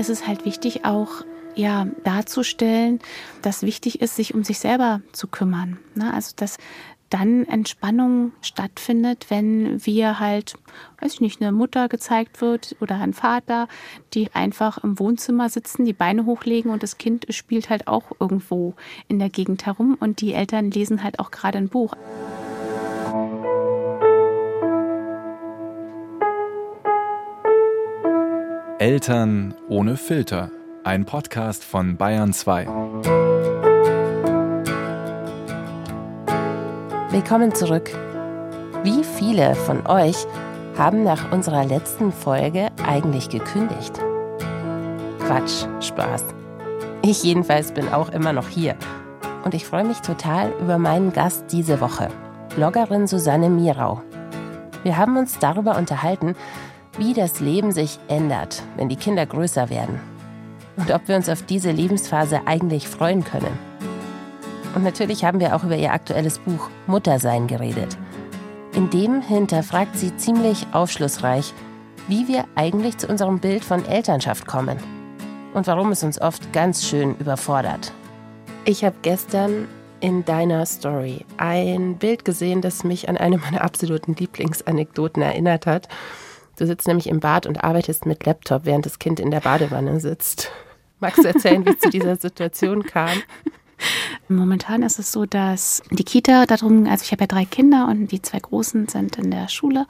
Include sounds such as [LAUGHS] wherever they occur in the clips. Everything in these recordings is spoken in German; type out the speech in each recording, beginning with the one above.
ist es halt wichtig, auch ja, darzustellen, dass wichtig ist, sich um sich selber zu kümmern. Ne? Also dass dann Entspannung stattfindet, wenn wir halt, weiß ich nicht, eine Mutter gezeigt wird oder ein Vater, die einfach im Wohnzimmer sitzen, die Beine hochlegen und das Kind spielt halt auch irgendwo in der Gegend herum und die Eltern lesen halt auch gerade ein Buch. Eltern ohne Filter. Ein Podcast von Bayern 2. Willkommen zurück. Wie viele von euch haben nach unserer letzten Folge eigentlich gekündigt? Quatsch, Spaß. Ich jedenfalls bin auch immer noch hier. Und ich freue mich total über meinen Gast diese Woche, Bloggerin Susanne Mirau. Wir haben uns darüber unterhalten, wie das Leben sich ändert, wenn die Kinder größer werden. Und ob wir uns auf diese Lebensphase eigentlich freuen können. Und natürlich haben wir auch über ihr aktuelles Buch Muttersein geredet. In dem hinterfragt sie ziemlich aufschlussreich, wie wir eigentlich zu unserem Bild von Elternschaft kommen und warum es uns oft ganz schön überfordert. Ich habe gestern in deiner Story ein Bild gesehen, das mich an eine meiner absoluten Lieblingsanekdoten erinnert hat. Du sitzt nämlich im Bad und arbeitest mit Laptop, während das Kind in der Badewanne sitzt. Magst du erzählen, wie es zu dieser Situation kam? Momentan ist es so, dass die Kita darum, also ich habe ja drei Kinder und die zwei Großen sind in der Schule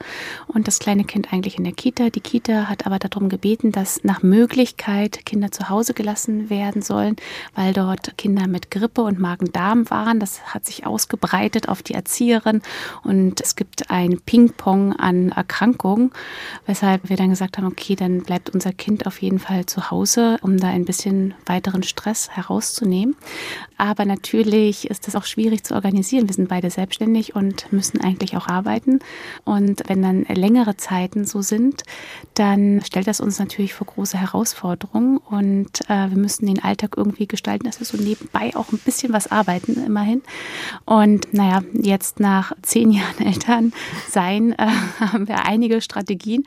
und das kleine Kind eigentlich in der Kita. Die Kita hat aber darum gebeten, dass nach Möglichkeit Kinder zu Hause gelassen werden sollen, weil dort Kinder mit Grippe und Magen-Darm waren. Das hat sich ausgebreitet auf die Erzieherin und es gibt ein Ping-Pong an Erkrankungen, weshalb wir dann gesagt haben, okay, dann bleibt unser Kind auf jeden Fall zu Hause, um da ein bisschen weiteren Stress herauszunehmen. Aber natürlich ist das auch schwierig zu organisieren. Wir sind beide selbstständig und müssen eigentlich auch arbeiten. Und wenn dann längere Zeiten so sind, dann stellt das uns natürlich vor große Herausforderungen. Und äh, wir müssen den Alltag irgendwie gestalten, dass wir so nebenbei auch ein bisschen was arbeiten, immerhin. Und naja, jetzt nach zehn [LAUGHS] Jahren Eltern sein, äh, [LAUGHS] haben wir einige Strategien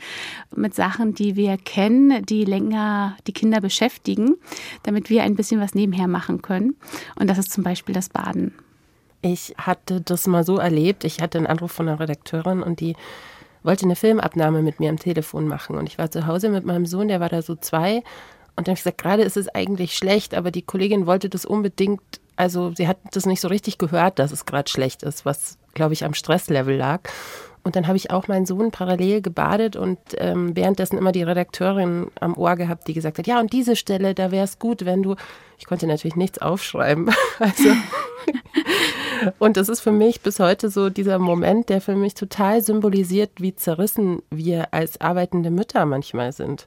mit Sachen, die wir kennen, die länger die Kinder beschäftigen, damit wir ein bisschen was nebenher machen können. Und und das ist zum Beispiel das Baden. Ich hatte das mal so erlebt. Ich hatte einen Anruf von einer Redakteurin und die wollte eine Filmabnahme mit mir am Telefon machen. Und ich war zu Hause mit meinem Sohn, der war da so zwei. Und dann habe ich gesagt, gerade ist es eigentlich schlecht, aber die Kollegin wollte das unbedingt, also sie hat das nicht so richtig gehört, dass es gerade schlecht ist, was, glaube ich, am Stresslevel lag. Und dann habe ich auch meinen Sohn parallel gebadet und ähm, währenddessen immer die Redakteurin am Ohr gehabt, die gesagt hat, ja, und diese Stelle, da wäre es gut, wenn du, ich konnte natürlich nichts aufschreiben. [LAUGHS] Also, und das ist für mich bis heute so dieser Moment, der für mich total symbolisiert, wie zerrissen wir als arbeitende Mütter manchmal sind.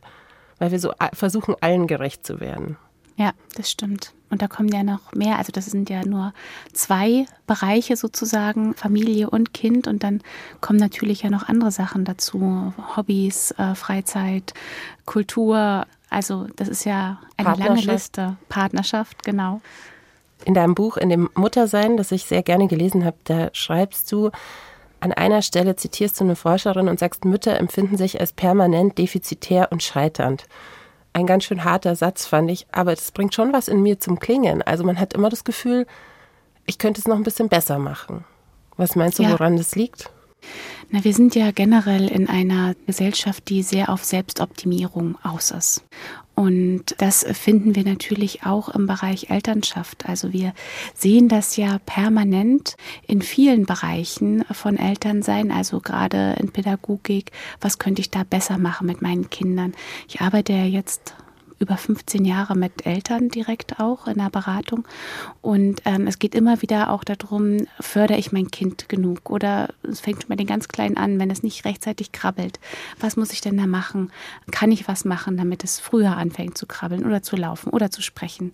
Weil wir so versuchen, allen gerecht zu werden. Ja, das stimmt. Und da kommen ja noch mehr. Also das sind ja nur zwei Bereiche sozusagen, Familie und Kind. Und dann kommen natürlich ja noch andere Sachen dazu. Hobbys, äh, Freizeit, Kultur. Also das ist ja eine lange Liste. Partnerschaft, genau. In deinem Buch, in dem Muttersein, das ich sehr gerne gelesen habe, da schreibst du, an einer Stelle zitierst du eine Forscherin und sagst, Mütter empfinden sich als permanent defizitär und scheiternd ein ganz schön harter Satz, fand ich, aber es bringt schon was in mir zum Klingen. Also man hat immer das Gefühl, ich könnte es noch ein bisschen besser machen. Was meinst du, ja. woran das liegt? Na, wir sind ja generell in einer Gesellschaft, die sehr auf Selbstoptimierung aus ist. Und das finden wir natürlich auch im Bereich Elternschaft. Also wir sehen das ja permanent in vielen Bereichen von Elternsein, also gerade in Pädagogik. Was könnte ich da besser machen mit meinen Kindern? Ich arbeite ja jetzt über 15 Jahre mit Eltern direkt auch in der Beratung. Und ähm, es geht immer wieder auch darum, fördere ich mein Kind genug? Oder es fängt schon bei den ganz Kleinen an, wenn es nicht rechtzeitig krabbelt. Was muss ich denn da machen? Kann ich was machen, damit es früher anfängt zu krabbeln oder zu laufen oder zu sprechen?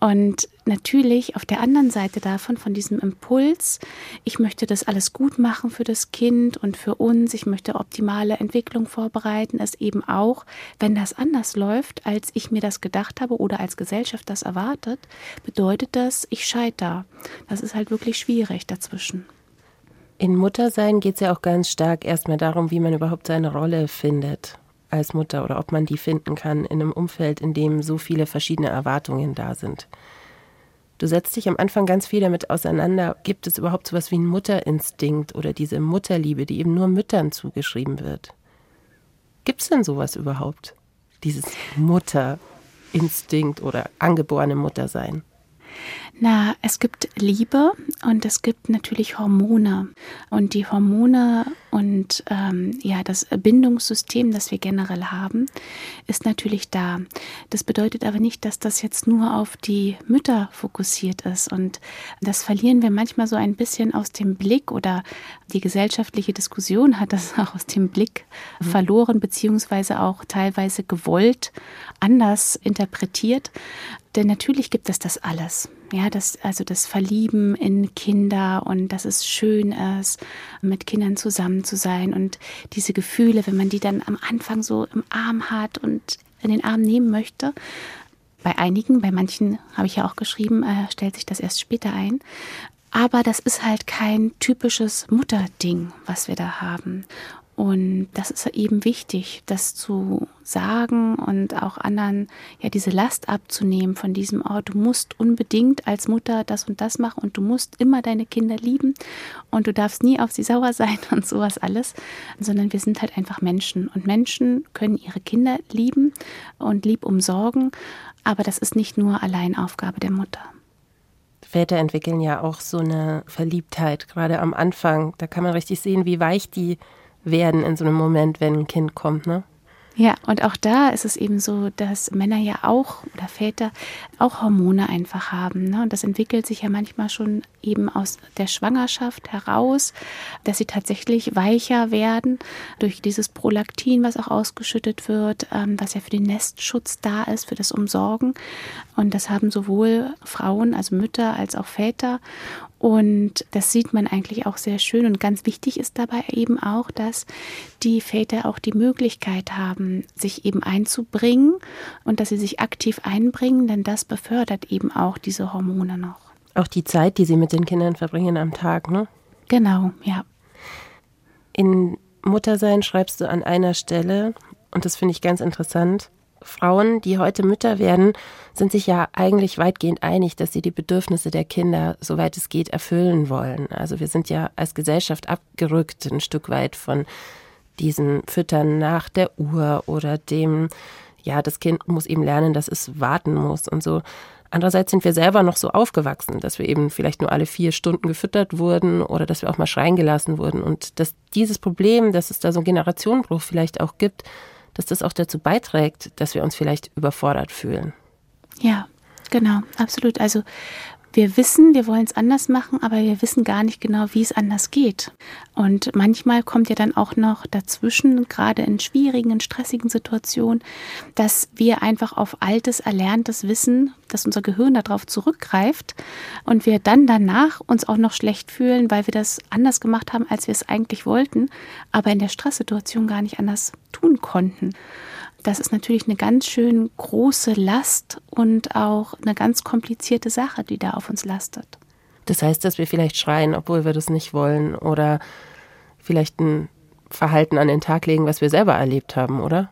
Und natürlich auf der anderen Seite davon, von diesem Impuls, ich möchte das alles gut machen für das Kind und für uns, ich möchte optimale Entwicklung vorbereiten, ist eben auch, wenn das anders läuft, als ich mir das gedacht habe oder als Gesellschaft das erwartet, bedeutet das, ich scheitere. Das ist halt wirklich schwierig dazwischen. In Muttersein geht es ja auch ganz stark erstmal darum, wie man überhaupt seine Rolle findet. als Mutter oder ob man die finden kann in einem Umfeld, in dem so viele verschiedene Erwartungen da sind. Du setzt dich am Anfang ganz viel damit auseinander. Gibt es überhaupt so etwas wie einen Mutterinstinkt oder diese Mutterliebe, die eben nur Müttern zugeschrieben wird? Gibt es denn sowas überhaupt? Dieses Mutterinstinkt oder angeborene Muttersein? Na, es gibt Liebe und es gibt natürlich Hormone. Und die Hormone und ähm, ja, das Bindungssystem, das wir generell haben, ist natürlich da. Das bedeutet aber nicht, dass das jetzt nur auf die Mütter fokussiert ist. Und das verlieren wir manchmal so ein bisschen aus dem Blick oder die gesellschaftliche Diskussion hat das [LAUGHS] auch aus dem Blick mhm. verloren, beziehungsweise auch teilweise gewollt anders interpretiert. Denn natürlich gibt es das alles. Ja, das, also das Verlieben in Kinder und dass es schön ist, mit Kindern zusammen zu sein und diese Gefühle, wenn man die dann am Anfang so im Arm hat und in den Arm nehmen möchte. Bei einigen, bei manchen habe ich ja auch geschrieben, äh, stellt sich das erst später ein. Aber das ist halt kein typisches Mutterding, was wir da haben. Und das ist eben wichtig, das zu sagen und auch anderen ja diese Last abzunehmen von diesem, oh, du musst unbedingt als Mutter das und das machen und du musst immer deine Kinder lieben und du darfst nie auf sie sauer sein [LAUGHS] und sowas alles, sondern wir sind halt einfach Menschen und Menschen können ihre Kinder lieben und lieb umsorgen, aber das ist nicht nur allein Aufgabe der Mutter. Väter entwickeln ja auch so eine Verliebtheit, gerade am Anfang. Da kann man richtig sehen, wie weich die werden in so einem Moment, wenn ein Kind kommt, ne? Ja, und auch da ist es eben so, dass Männer ja auch oder Väter auch Hormone einfach haben. Ne? Und das entwickelt sich ja manchmal schon eben aus der Schwangerschaft heraus, dass sie tatsächlich weicher werden durch dieses Prolaktin, was auch ausgeschüttet wird, ähm, was ja für den Nestschutz da ist, für das Umsorgen. Und das haben sowohl Frauen, also Mütter, als auch Väter. Und das sieht man eigentlich auch sehr schön. Und ganz wichtig ist dabei eben auch, dass die Väter auch die Möglichkeit haben, sich eben einzubringen und dass sie sich aktiv einbringen, denn das befördert eben auch diese Hormone noch. Auch die Zeit, die sie mit den Kindern verbringen am Tag, ne? Genau, ja. In Muttersein schreibst du an einer Stelle, und das finde ich ganz interessant, Frauen, die heute Mütter werden, sind sich ja eigentlich weitgehend einig, dass sie die Bedürfnisse der Kinder, soweit es geht, erfüllen wollen. Also wir sind ja als Gesellschaft abgerückt ein Stück weit von diesem Füttern nach der Uhr oder dem, ja, das Kind muss eben lernen, dass es warten muss und so. Andererseits sind wir selber noch so aufgewachsen, dass wir eben vielleicht nur alle vier Stunden gefüttert wurden oder dass wir auch mal schreien gelassen wurden. Und dass dieses Problem, dass es da so einen Generationenbruch vielleicht auch gibt, dass das auch dazu beiträgt, dass wir uns vielleicht überfordert fühlen. Ja, genau, absolut. Also wir wissen, wir wollen es anders machen, aber wir wissen gar nicht genau, wie es anders geht. Und manchmal kommt ja dann auch noch dazwischen, gerade in schwierigen, in stressigen Situationen, dass wir einfach auf altes, erlerntes Wissen, dass unser Gehirn darauf zurückgreift und wir dann danach uns auch noch schlecht fühlen, weil wir das anders gemacht haben, als wir es eigentlich wollten, aber in der Stresssituation gar nicht anders tun konnten das ist natürlich eine ganz schön große Last und auch eine ganz komplizierte Sache, die da auf uns lastet. Das heißt, dass wir vielleicht schreien, obwohl wir das nicht wollen oder vielleicht ein Verhalten an den Tag legen, was wir selber erlebt haben, oder?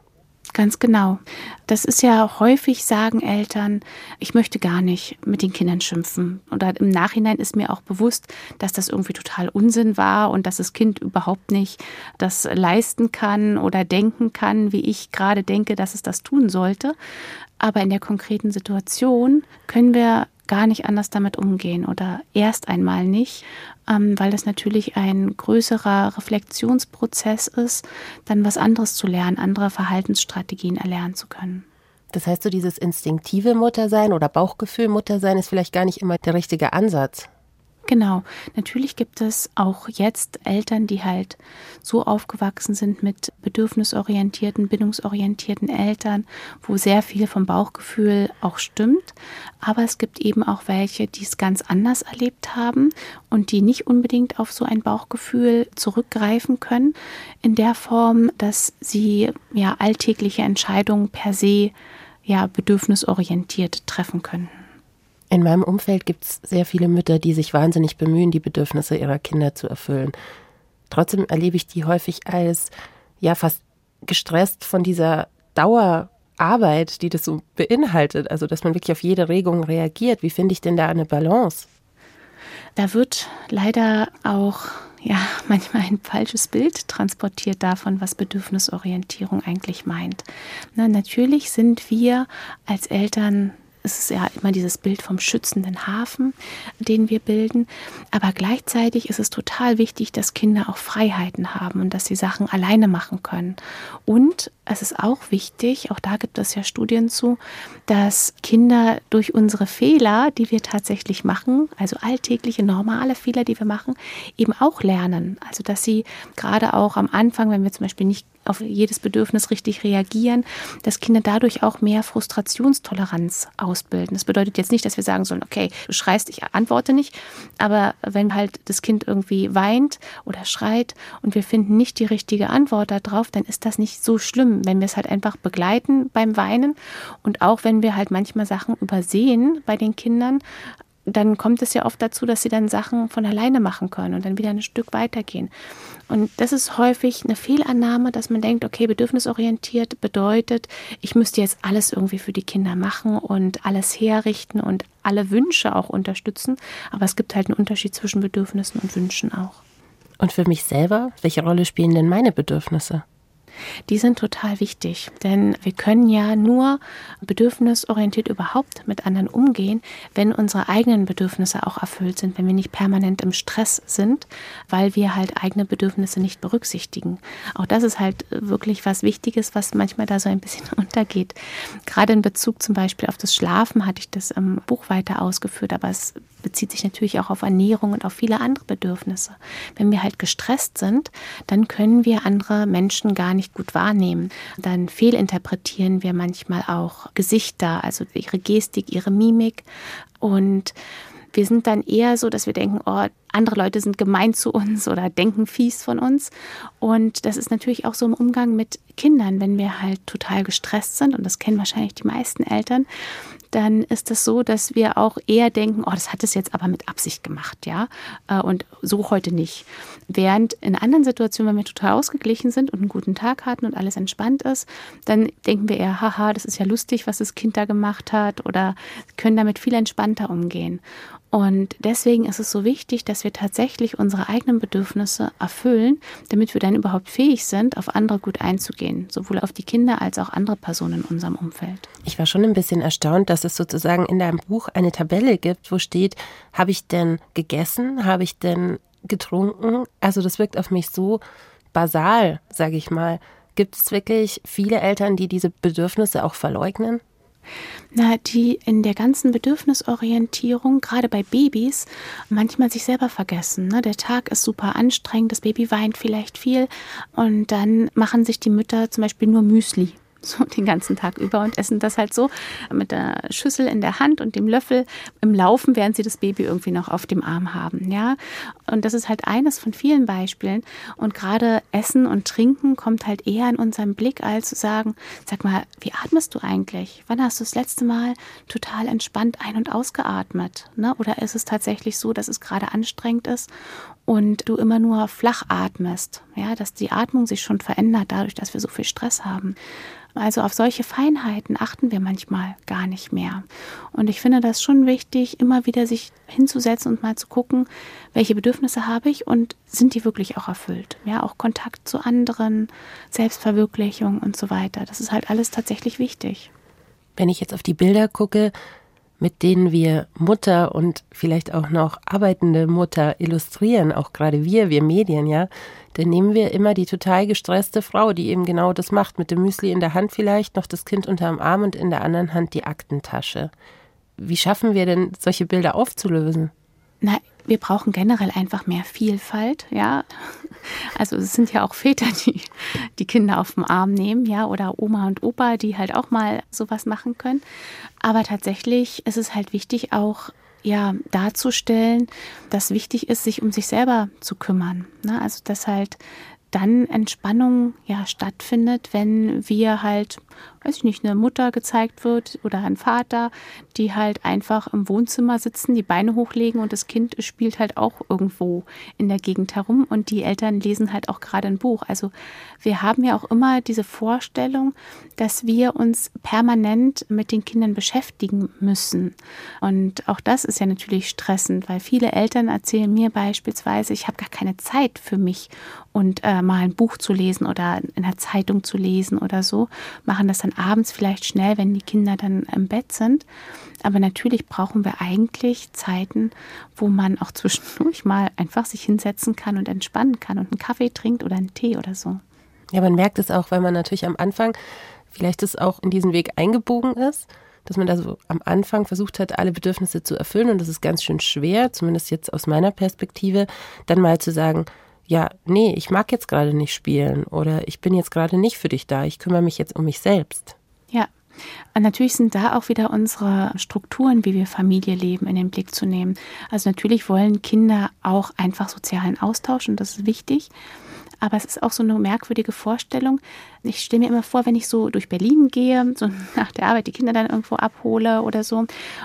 Ganz genau. Das ist ja häufig sagen Eltern, ich möchte gar nicht mit den Kindern schimpfen. Oder im Nachhinein ist mir auch bewusst, dass das irgendwie total Unsinn war und dass das Kind überhaupt nicht das leisten kann oder denken kann, wie ich gerade denke, dass es das tun sollte. Aber in der konkreten Situation können wir gar nicht anders damit umgehen oder erst einmal nicht, ähm, weil das natürlich ein größerer Reflexionsprozess ist, dann was anderes zu lernen, andere Verhaltensstrategien erlernen zu können. Das heißt, so dieses instinktive Muttersein oder Bauchgefühl Muttersein ist vielleicht gar nicht immer der richtige Ansatz. Genau. Natürlich gibt es auch jetzt Eltern, die halt so aufgewachsen sind mit bedürfnisorientierten, bindungsorientierten Eltern, wo sehr viel vom Bauchgefühl auch stimmt. Aber es gibt eben auch welche, die es ganz anders erlebt haben und die nicht unbedingt auf so ein Bauchgefühl zurückgreifen können, in der Form, dass sie ja alltägliche Entscheidungen per se ja bedürfnisorientiert treffen können. In meinem Umfeld gibt es sehr viele Mütter, die sich wahnsinnig bemühen, die Bedürfnisse ihrer Kinder zu erfüllen. Trotzdem erlebe ich die häufig als ja fast gestresst von dieser Dauerarbeit, die das so beinhaltet, also dass man wirklich auf jede Regung reagiert. Wie finde ich denn da eine Balance? Da wird leider auch ja, [LAUGHS] manchmal ein falsches Bild transportiert davon, was Bedürfnisorientierung eigentlich meint. Na, natürlich sind wir als Eltern es ist ja immer dieses Bild vom schützenden Hafen, den wir bilden. Aber gleichzeitig ist es total wichtig, dass Kinder auch Freiheiten haben und dass sie Sachen alleine machen können. Und es ist auch wichtig, auch da gibt es ja Studien zu, dass Kinder durch unsere Fehler, die wir tatsächlich machen, also alltägliche, normale Fehler, die wir machen, eben auch lernen. Also dass sie gerade auch am Anfang, wenn wir zum Beispiel nicht auf jedes Bedürfnis richtig reagieren, dass Kinder dadurch auch mehr Frustrationstoleranz ausbilden. Das bedeutet jetzt nicht, dass wir sagen sollen, okay, du schreist, ich antworte nicht, aber wenn halt das Kind irgendwie weint oder schreit und wir finden nicht die richtige Antwort darauf, dann ist das nicht so schlimm, wenn wir es halt einfach begleiten beim Weinen und auch wenn wir halt manchmal Sachen übersehen bei den Kindern, dann kommt es ja oft dazu, dass sie dann Sachen von alleine machen können und dann wieder ein Stück weitergehen. Und das ist häufig eine Fehlannahme, dass man denkt, okay, bedürfnisorientiert bedeutet, ich müsste jetzt alles irgendwie für die Kinder machen und alles herrichten und alle Wünsche auch unterstützen. Aber es gibt halt einen Unterschied zwischen Bedürfnissen und Wünschen auch. Und für mich selber, welche Rolle spielen denn meine Bedürfnisse? Die sind total wichtig. Denn wir können ja nur bedürfnisorientiert überhaupt mit anderen umgehen, wenn unsere eigenen Bedürfnisse auch erfüllt sind, wenn wir nicht permanent im Stress sind, weil wir halt eigene Bedürfnisse nicht berücksichtigen. Auch das ist halt wirklich was Wichtiges, was manchmal da so ein bisschen [LAUGHS] untergeht. Gerade in Bezug zum Beispiel auf das Schlafen hatte ich das im Buch weiter ausgeführt, aber es bezieht sich natürlich auch auf Ernährung und auf viele andere Bedürfnisse. Wenn wir halt gestresst sind, dann können wir andere Menschen gar nicht gut wahrnehmen. Dann fehlinterpretieren wir manchmal auch Gesichter, also ihre Gestik, ihre Mimik und wir sind dann eher so, dass wir denken, oh, andere Leute sind gemein zu uns oder denken fies von uns. Und das ist natürlich auch so im Umgang mit Kindern, wenn wir halt total gestresst sind, und das kennen wahrscheinlich die meisten Eltern, dann ist es so, dass wir auch eher denken, oh, das hat es jetzt aber mit Absicht gemacht, ja, äh, und so heute nicht. Während in anderen Situationen, wenn wir total ausgeglichen sind und einen guten Tag hatten und alles entspannt ist, dann denken wir eher, haha, das ist ja lustig, was das Kind da gemacht hat oder können damit viel entspannter umgehen. Und deswegen ist es so wichtig, dass wir tatsächlich unsere eigenen Bedürfnisse erfüllen, damit wir dann überhaupt fähig sind, auf andere gut einzugehen, sowohl auf die Kinder als auch andere Personen in unserem Umfeld. Ich war schon ein bisschen erstaunt, dass es sozusagen in deinem Buch eine Tabelle gibt, wo steht, habe ich denn gegessen, habe ich denn getrunken? Also das wirkt auf mich so basal, sage ich mal. Gibt es wirklich viele Eltern, die diese Bedürfnisse auch verleugnen? Na, die in der ganzen Bedürfnisorientierung, gerade bei Babys, manchmal sich selber vergessen. Ne? Der Tag ist super anstrengend, das Baby weint vielleicht viel und dann machen sich die Mütter zum Beispiel nur Müsli so den ganzen Tag über und essen das halt so mit der Schüssel in der Hand und dem Löffel im Laufen, während sie das Baby irgendwie noch auf dem Arm haben, ja. Und das ist halt eines von vielen Beispielen. Und gerade Essen und Trinken kommt halt eher in unseren Blick, als zu sagen, sag mal, wie atmest du eigentlich? Wann hast du das letzte Mal total entspannt ein- und ausgeatmet? Ne? Oder ist es tatsächlich so, dass es gerade anstrengend ist und du immer nur flach atmest, ja, dass die Atmung sich schon verändert dadurch, dass wir so viel Stress haben. Also auf solche Feinheiten achten wir manchmal gar nicht mehr. Und ich finde das schon wichtig, immer wieder sich hinzusetzen und mal zu gucken, welche Bedürfnisse habe ich und sind die wirklich auch erfüllt. Ja, auch Kontakt zu anderen, Selbstverwirklichung und so weiter. Das ist halt alles tatsächlich wichtig. Wenn ich jetzt auf die Bilder gucke, mit denen wir Mutter und vielleicht auch noch arbeitende Mutter illustrieren, auch gerade wir, wir Medien, ja, dann nehmen wir immer die total gestresste Frau, die eben genau das macht, mit dem Müsli in der Hand vielleicht, noch das Kind unterm Arm und in der anderen Hand die Aktentasche. Wie schaffen wir denn, solche Bilder aufzulösen? Na, wir brauchen generell einfach mehr Vielfalt, ja. Also es sind ja auch Väter, die die Kinder auf den Arm nehmen, ja, oder Oma und Opa, die halt auch mal sowas machen können. Aber tatsächlich ist es halt wichtig, auch ja, darzustellen, dass wichtig ist, sich um sich selber zu kümmern. Ne? Also dass halt dann Entspannung ja stattfindet, wenn wir halt, weiß ich nicht, eine Mutter gezeigt wird oder ein Vater, die halt einfach im Wohnzimmer sitzen, die Beine hochlegen und das Kind spielt halt auch irgendwo in der Gegend herum und die Eltern lesen halt auch gerade ein Buch. Also wir haben ja auch immer diese Vorstellung, dass wir uns permanent mit den Kindern beschäftigen müssen. Und auch das ist ja natürlich stressend, weil viele Eltern erzählen mir beispielsweise, ich habe gar keine Zeit für mich und äh, mal ein Buch zu lesen oder in der Zeitung zu lesen oder so, machen das dann abends vielleicht schnell, wenn die Kinder dann im Bett sind. Aber natürlich brauchen wir eigentlich Zeiten, wo man auch zwischendurch mal einfach sich hinsetzen kann und entspannen kann und einen Kaffee trinkt oder einen Tee oder so. Ja, man merkt es auch, weil man natürlich am Anfang vielleicht es auch in diesen Weg eingebogen ist dass man da so am Anfang versucht hat, alle Bedürfnisse zu erfüllen. Und das ist ganz schön schwer, zumindest jetzt aus meiner Perspektive, dann mal zu sagen, ja, nee, ich mag jetzt gerade nicht spielen oder ich bin jetzt gerade nicht für dich da, ich kümmere mich jetzt um mich selbst. Ja. Und natürlich sind da auch wieder unsere Strukturen, wie wir Familie leben, in den Blick zu nehmen. Also natürlich wollen Kinder auch einfach sozialen Austausch und das ist wichtig. Aber es ist auch so eine merkwürdige Vorstellung. Ich stelle mir immer vor, wenn ich so durch Berlin gehe, so [LAUGHS] nach der Arbeit die Kinder dann irgendwo abhole oder so.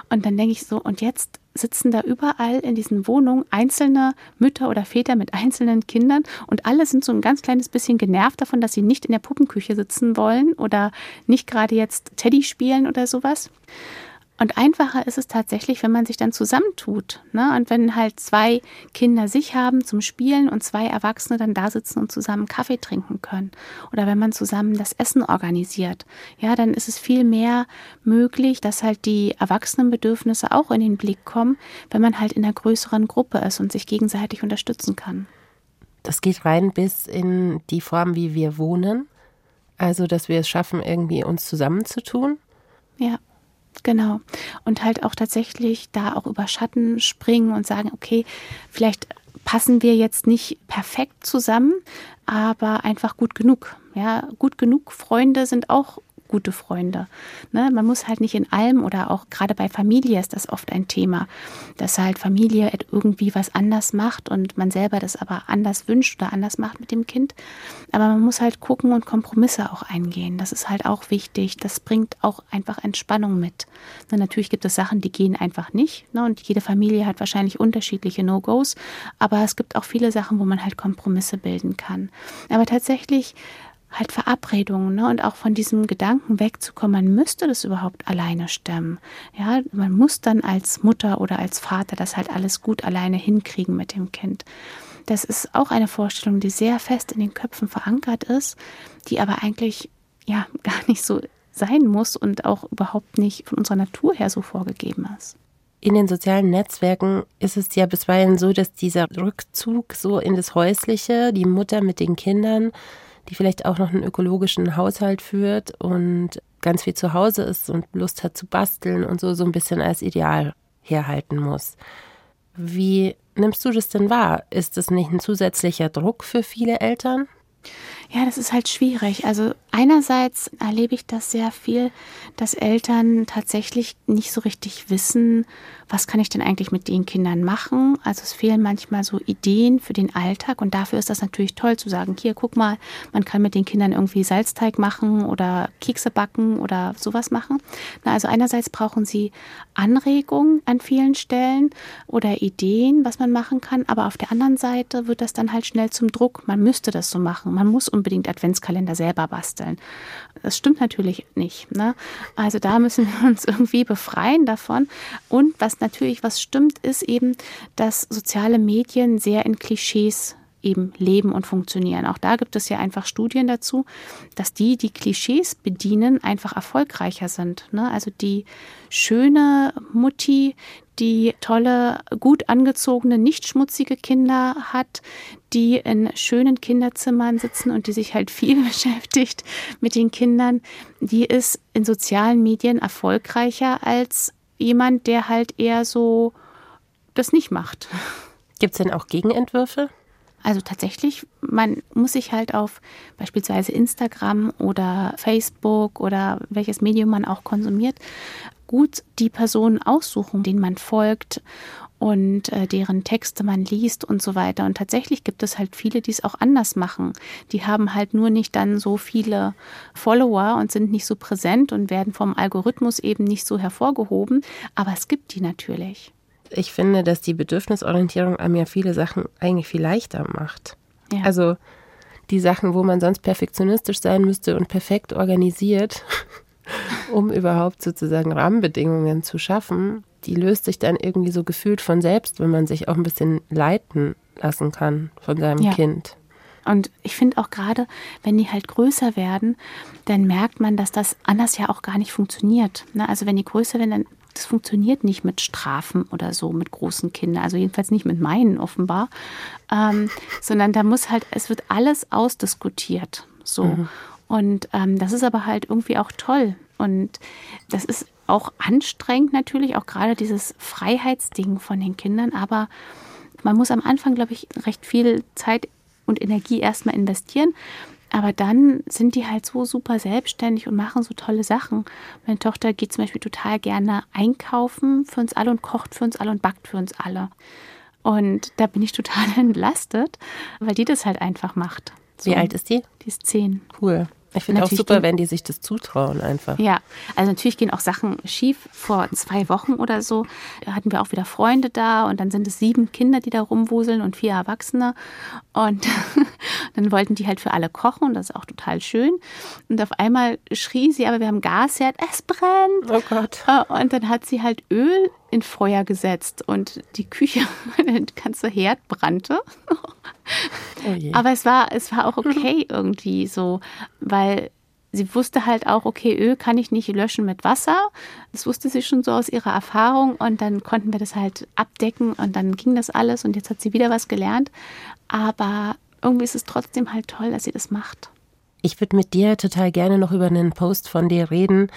Und dann denke ich so, und jetzt sitzen da überall in diesen Wohnungen einzelne Mütter oder Väter mit einzelnen Kindern und alle sind so ein ganz kleines bisschen genervt davon, dass sie nicht in der Puppenküche sitzen wollen oder nicht gerade jetzt Teddy spielen oder sowas. Und einfacher ist es tatsächlich, wenn man sich dann zusammentut. Ne? Und wenn halt zwei Kinder sich haben zum Spielen und zwei Erwachsene dann da sitzen und zusammen Kaffee trinken können. Oder wenn man zusammen das Essen organisiert. Ja, dann ist es viel mehr möglich, dass halt die Erwachsenenbedürfnisse auch in den Blick kommen, wenn man halt in einer größeren Gruppe ist und sich gegenseitig unterstützen kann. Das geht rein bis in die Form, wie wir wohnen. Also, dass wir es schaffen, irgendwie uns zusammenzutun. Ja. Genau. Und halt auch tatsächlich da auch über Schatten springen und sagen, okay, vielleicht passen wir jetzt nicht perfekt zusammen, aber einfach gut genug. Ja, gut genug Freunde sind auch gute Freunde. Ne? Man muss halt nicht in allem oder auch gerade bei Familie ist das oft ein Thema, dass halt Familie irgendwie was anders macht und man selber das aber anders wünscht oder anders macht mit dem Kind. Aber man muss halt gucken und Kompromisse auch eingehen. Das ist halt auch wichtig. Das bringt auch einfach Entspannung mit. Ne? Natürlich gibt es Sachen, die gehen einfach nicht. Ne? Und jede Familie hat wahrscheinlich unterschiedliche No-Gos. Aber es gibt auch viele Sachen, wo man halt Kompromisse bilden kann. Aber tatsächlich halt Verabredungen ne? und auch von diesem Gedanken wegzukommen, man müsste das überhaupt alleine stemmen. Ja, man muss dann als Mutter oder als Vater das halt alles gut alleine hinkriegen mit dem Kind. Das ist auch eine Vorstellung, die sehr fest in den Köpfen verankert ist, die aber eigentlich ja [LAUGHS] gar nicht so sein muss und auch überhaupt nicht von unserer Natur her so vorgegeben ist. In den sozialen Netzwerken ist es ja bisweilen so, dass dieser Rückzug so in das Häusliche, die Mutter mit den Kindern, die vielleicht auch noch einen ökologischen Haushalt führt und ganz viel zu Hause ist und Lust hat zu basteln und so, so ein bisschen als Ideal herhalten muss. Wie nimmst du das denn wahr? Ist das nicht ein zusätzlicher Druck für viele Eltern? Ja, das ist halt schwierig. Also einerseits erlebe ich das sehr viel, dass Eltern tatsächlich nicht so richtig wissen, was kann ich denn eigentlich mit den Kindern machen. Also es fehlen manchmal so Ideen für den Alltag und dafür ist das natürlich toll zu sagen, hier guck mal, man kann mit den Kindern irgendwie Salzteig machen oder Kekse backen oder sowas machen. Na, also einerseits brauchen sie Anregungen an vielen Stellen oder Ideen, was man machen kann, aber auf der anderen Seite wird das dann halt schnell zum Druck. Man müsste das so machen. Man muss unbedingt Adventskalender selber basteln. Das stimmt natürlich nicht. Ne? Also da müssen wir uns irgendwie befreien davon. Und was natürlich was stimmt, ist eben, dass soziale Medien sehr in Klischees eben leben und funktionieren. Auch da gibt es ja einfach Studien dazu, dass die, die Klischees bedienen, einfach erfolgreicher sind. Ne? Also die schöne Mutti, die tolle, gut angezogene, nicht schmutzige Kinder hat, die in schönen Kinderzimmern sitzen und die sich halt viel [LAUGHS] beschäftigt mit den Kindern, die ist in sozialen Medien erfolgreicher als jemand, der halt eher so das nicht macht. Gibt es denn auch Gegenentwürfe? Also tatsächlich, man muss sich halt auf beispielsweise Instagram oder Facebook oder welches Medium man auch konsumiert, gut die Personen aussuchen, denen man folgt und äh, deren Texte man liest und so weiter. Und tatsächlich gibt es halt viele, die es auch anders machen. Die haben halt nur nicht dann so viele Follower und sind nicht so präsent und werden vom Algorithmus eben nicht so hervorgehoben. Aber es gibt die natürlich. Ich finde, dass die Bedürfnisorientierung einem ja viele Sachen eigentlich viel leichter macht. Ja. Also die Sachen, wo man sonst perfektionistisch sein müsste und perfekt organisiert, [LAUGHS] um überhaupt sozusagen Rahmenbedingungen zu schaffen, die löst sich dann irgendwie so gefühlt von selbst, wenn man sich auch ein bisschen leiten lassen kann von seinem ja. Kind. Und ich finde auch gerade, wenn die halt größer werden, dann merkt man, dass das anders ja auch gar nicht funktioniert. Ne? Also wenn die größer werden, dann das funktioniert nicht mit Strafen oder so mit großen Kindern, also jedenfalls nicht mit meinen offenbar, ähm, sondern da muss halt, es wird alles ausdiskutiert. So. Mhm. Und ähm, das ist aber halt irgendwie auch toll. Und das ist auch anstrengend natürlich, auch gerade dieses Freiheitsding von den Kindern. Aber man muss am Anfang, glaube ich, recht viel Zeit und Energie erstmal investieren. Aber dann sind die halt so super selbstständig und machen so tolle Sachen. Meine Tochter geht zum Beispiel total gerne einkaufen für uns alle und kocht für uns alle und backt für uns alle. Und da bin ich total [LAUGHS] entlastet, weil die das halt einfach macht. So. Wie alt ist die? Die ist zehn. Cool. Ich finde auch super, wenn die sich das zutrauen einfach. Ja, also natürlich gehen auch Sachen schief. Vor zwei Wochen oder so hatten wir auch wieder Freunde da und dann sind es sieben Kinder, die da rumwuseln und vier Erwachsene. Und [LAUGHS] dann wollten die halt für alle kochen und das ist auch total schön. Und auf einmal schrie sie, aber wir haben Gasherd, es brennt. Oh Gott. Und dann hat sie halt Öl in Feuer gesetzt und die Küche, [LAUGHS] der ganze Herd brannte. Oh Aber es war, es war auch okay [LAUGHS] irgendwie so, weil sie wusste halt auch, okay, Öl kann ich nicht löschen mit Wasser. Das wusste sie schon so aus ihrer Erfahrung und dann konnten wir das halt abdecken und dann ging das alles und jetzt hat sie wieder was gelernt. Aber irgendwie ist es trotzdem halt toll, dass sie das macht. Ich würde mit dir total gerne noch über einen Post von dir reden,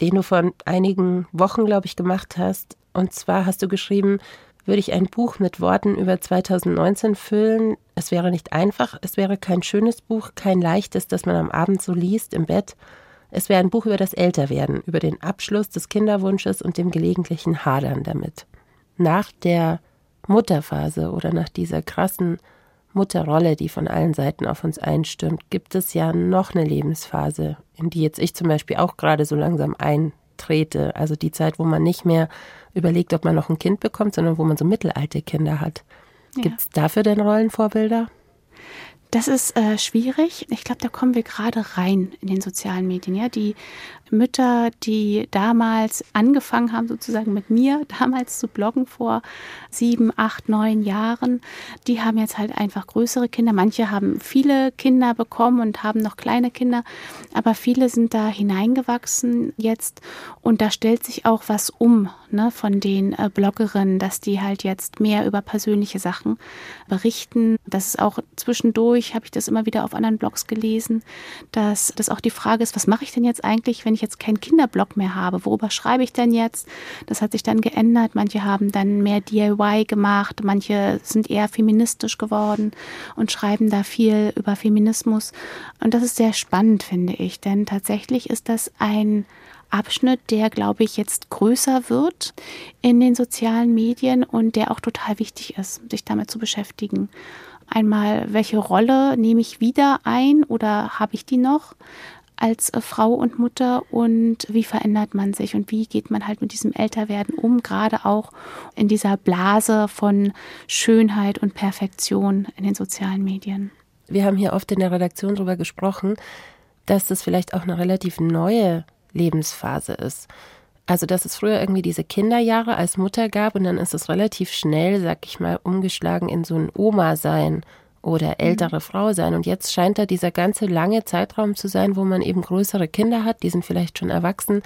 den du vor einigen Wochen, glaube ich, gemacht hast. Und zwar hast du geschrieben, würde ich ein Buch mit Worten über 2019 füllen. Es wäre nicht einfach, es wäre kein schönes Buch, kein leichtes, das man am Abend so liest im Bett. Es wäre ein Buch über das Älterwerden, über den Abschluss des Kinderwunsches und dem gelegentlichen Hadern damit. Nach der Mutterphase oder nach dieser krassen Mutterrolle, die von allen Seiten auf uns einstürmt, gibt es ja noch eine Lebensphase, in die jetzt ich zum Beispiel auch gerade so langsam eintrete. Also die Zeit, wo man nicht mehr überlegt, ob man noch ein Kind bekommt, sondern wo man so mittelalte Kinder hat. Ja. Gibt es dafür denn Rollenvorbilder? Das ist äh, schwierig. Ich glaube, da kommen wir gerade rein in den sozialen Medien. Ja, die Mütter, die damals angefangen haben, sozusagen mit mir [LAUGHS] damals zu bloggen vor sieben, acht, neun Jahren, die haben jetzt halt einfach größere Kinder. Manche haben viele Kinder bekommen und haben noch kleine Kinder, aber viele sind da hineingewachsen jetzt und da stellt sich auch was um ne, von den äh, Bloggerinnen, dass die halt jetzt mehr über persönliche Sachen berichten. Das ist auch zwischendurch, habe ich das immer wieder auf anderen Blogs gelesen, dass das auch die Frage ist, was mache ich denn jetzt eigentlich, wenn ich jetzt keinen Kinderblog mehr habe, worüber schreibe ich denn jetzt? Das hat sich dann geändert. Manche haben dann mehr DIY gemacht, manche sind eher feministisch geworden und schreiben da viel über Feminismus. Und das ist sehr spannend, finde ich, denn tatsächlich ist das ein Abschnitt, der, glaube ich, jetzt größer wird in den sozialen Medien und der auch total wichtig ist, sich damit zu beschäftigen. Einmal, welche Rolle nehme ich wieder ein oder habe ich die noch? als äh, Frau und Mutter und wie verändert man sich und wie geht man halt mit diesem Älterwerden um, gerade auch in dieser Blase von Schönheit und Perfektion in den sozialen Medien. Wir haben hier oft in der Redaktion darüber gesprochen, dass das vielleicht auch eine relativ neue Lebensphase ist. Also, dass es früher irgendwie diese Kinderjahre als Mutter gab und dann ist es relativ schnell, sag ich mal, umgeschlagen in so ein Oma-Sein oder mhm. ältere mhm. Frau sein. Und jetzt scheint da dieser ganze lange Zeitraum zu sein, wo man eben größere Kinder hat, die sind vielleicht schon erwachsen,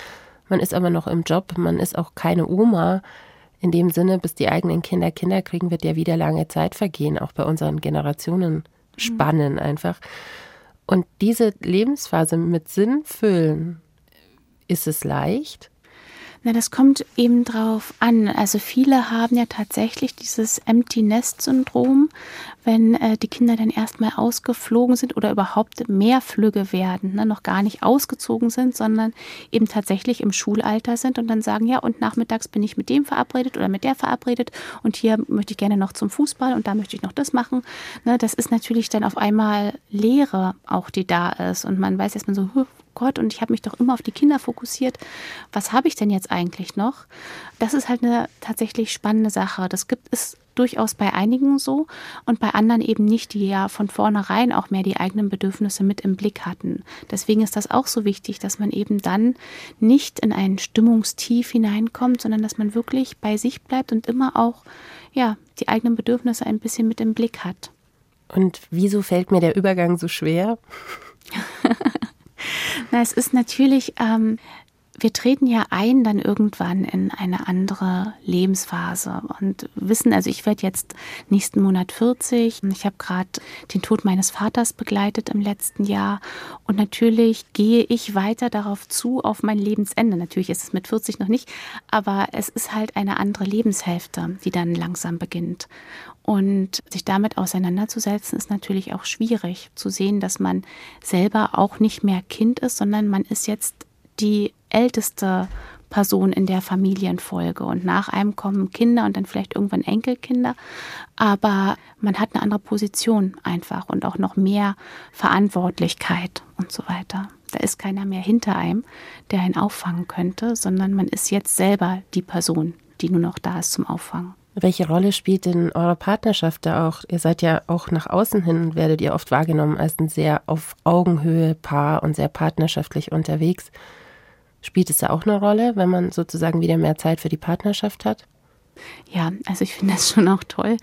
man ist aber noch im Job, man ist auch keine Oma. In dem Sinne, bis die eigenen Kinder Kinder kriegen, wird ja wieder lange Zeit vergehen, auch bei unseren Generationen mhm. spannen mhm. einfach. Und diese Lebensphase mit Sinn füllen, ist es leicht? Na, das kommt eben drauf an. Also viele haben ja tatsächlich dieses Empty Nest Syndrom, wenn äh, die Kinder dann erstmal ausgeflogen sind oder überhaupt mehr Flüge werden, ne, noch gar nicht ausgezogen sind, sondern eben tatsächlich im Schulalter sind und dann sagen, ja, und nachmittags bin ich mit dem verabredet oder mit der verabredet und hier möchte ich gerne noch zum Fußball und da möchte ich noch das machen. Ne, das ist natürlich dann auf einmal Leere auch, die da ist und man weiß erstmal so, Gott, und ich habe mich doch immer auf die Kinder fokussiert. Was habe ich denn jetzt eigentlich noch? Das ist halt eine tatsächlich spannende Sache. Das gibt es durchaus bei einigen so und bei anderen eben nicht, die ja von vornherein auch mehr die eigenen Bedürfnisse mit im Blick hatten. Deswegen ist das auch so wichtig, dass man eben dann nicht in ein Stimmungstief hineinkommt, sondern dass man wirklich bei sich bleibt und immer auch ja, die eigenen Bedürfnisse ein bisschen mit im Blick hat. Und wieso fällt mir der Übergang so schwer? [LAUGHS] Na, es ist natürlich, ähm, wir treten ja ein dann irgendwann in eine andere Lebensphase und wissen, also ich werde jetzt nächsten Monat 40. Ich habe gerade den Tod meines Vaters begleitet im letzten Jahr und natürlich gehe ich weiter darauf zu, auf mein Lebensende. Natürlich ist es mit 40 noch nicht, aber es ist halt eine andere Lebenshälfte, die dann langsam beginnt. Und sich damit auseinanderzusetzen, ist natürlich auch schwierig zu sehen, dass man selber auch nicht mehr Kind ist, sondern man ist jetzt die älteste Person in der Familienfolge. Und nach einem kommen Kinder und dann vielleicht irgendwann Enkelkinder. Aber man hat eine andere Position einfach und auch noch mehr Verantwortlichkeit und so weiter. Da ist keiner mehr hinter einem, der einen auffangen könnte, sondern man ist jetzt selber die Person, die nur noch da ist zum Auffangen. Welche Rolle spielt denn eure Partnerschaft da auch? Ihr seid ja auch nach außen hin, werdet ihr oft wahrgenommen als ein sehr auf Augenhöhe Paar und sehr partnerschaftlich unterwegs. Spielt es da auch eine Rolle, wenn man sozusagen wieder mehr Zeit für die Partnerschaft hat? Ja, also ich finde das schon auch toll,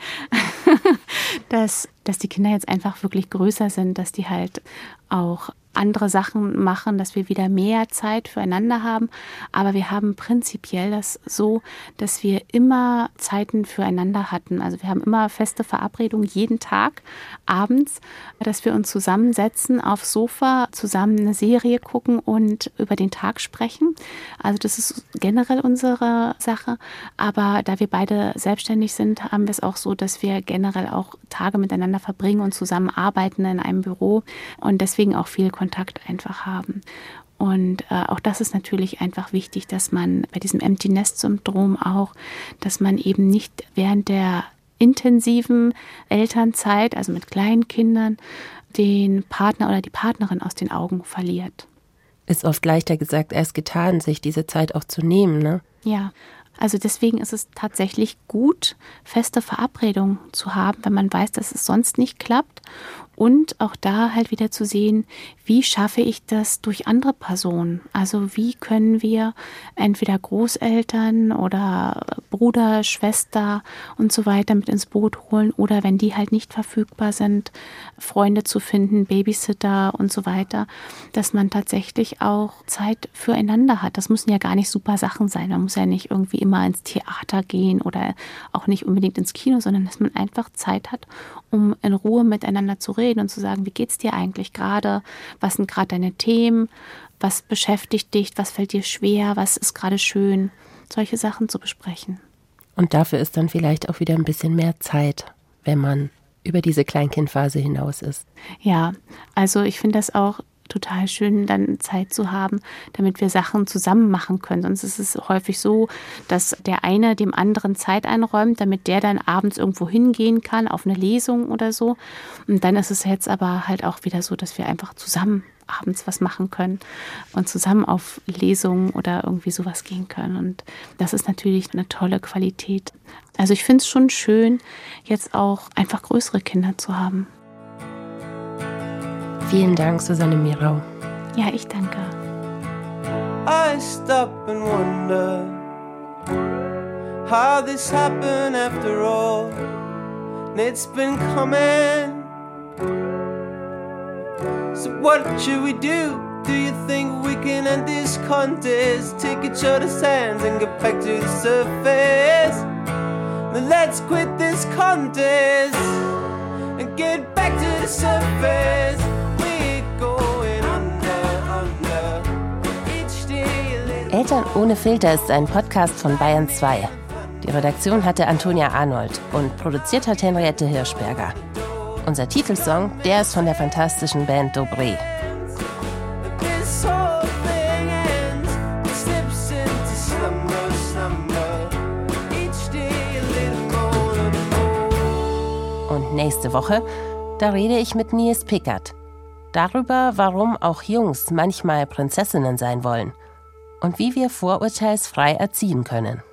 [LAUGHS] dass, dass die Kinder jetzt einfach wirklich größer sind, dass die halt auch andere Sachen machen, dass wir wieder mehr Zeit füreinander haben. Aber wir haben prinzipiell das so, dass wir immer Zeiten füreinander hatten. Also wir haben immer feste Verabredungen jeden Tag abends, dass wir uns zusammensetzen aufs Sofa, zusammen eine Serie gucken und über den Tag sprechen. Also das ist generell unsere Sache. Aber da wir beide selbstständig sind, haben wir es auch so, dass wir generell auch Tage miteinander verbringen und zusammen arbeiten in einem Büro und deswegen auch viel Kontakt Kontakt einfach haben. Und äh, auch das ist natürlich einfach wichtig, dass man bei diesem Empty Nest Syndrom auch, dass man eben nicht während der intensiven Elternzeit, also mit kleinen Kindern, den Partner oder die Partnerin aus den Augen verliert. Ist oft leichter gesagt als getan, sich diese Zeit auch zu nehmen, ne? Ja, also deswegen ist es tatsächlich gut, feste Verabredungen zu haben, wenn man weiß, dass es sonst nicht klappt und auch da halt wieder zu sehen, wie schaffe ich das durch andere Personen? Also wie können wir entweder Großeltern oder Bruder, Schwester und so weiter mit ins Boot holen oder wenn die halt nicht verfügbar sind, Freunde zu finden, Babysitter und so weiter, dass man tatsächlich auch Zeit füreinander hat. Das müssen ja gar nicht super Sachen sein. Man muss ja nicht irgendwie immer ins Theater gehen oder auch nicht unbedingt ins Kino, sondern dass man einfach Zeit hat, um in Ruhe miteinander zu reden und zu sagen, wie geht's dir eigentlich gerade? Was sind gerade deine Themen? Was beschäftigt dich? Was fällt dir schwer? Was ist gerade schön? Solche Sachen zu besprechen. Und dafür ist dann vielleicht auch wieder ein bisschen mehr Zeit, wenn man über diese Kleinkindphase hinaus ist. Ja, also ich finde das auch total schön, dann Zeit zu haben, damit wir Sachen zusammen machen können. Sonst ist es häufig so, dass der eine dem anderen Zeit einräumt, damit der dann abends irgendwo hingehen kann, auf eine Lesung oder so. Und dann ist es jetzt aber halt auch wieder so, dass wir einfach zusammen abends was machen können und zusammen auf Lesungen oder irgendwie sowas gehen können. Und das ist natürlich eine tolle Qualität. Also ich finde es schon schön, jetzt auch einfach größere Kinder zu haben. Vielen Dank, Susanne Mirau. Ja, ich danke. I stop and wonder how this happened after all. And it's been coming. So, what should we do? Do you think we can end this contest? Take each other's hands and get back to the surface. Then let's quit this contest and get back to the surface. Eltern ohne Filter ist ein Podcast von Bayern 2. Die Redaktion hatte Antonia Arnold und produziert hat Henriette Hirschberger. Unser Titelsong, der ist von der fantastischen Band Dobré. Und nächste Woche, da rede ich mit Nies Pickert. Darüber, warum auch Jungs manchmal Prinzessinnen sein wollen. Und wie wir vorurteilsfrei erziehen können.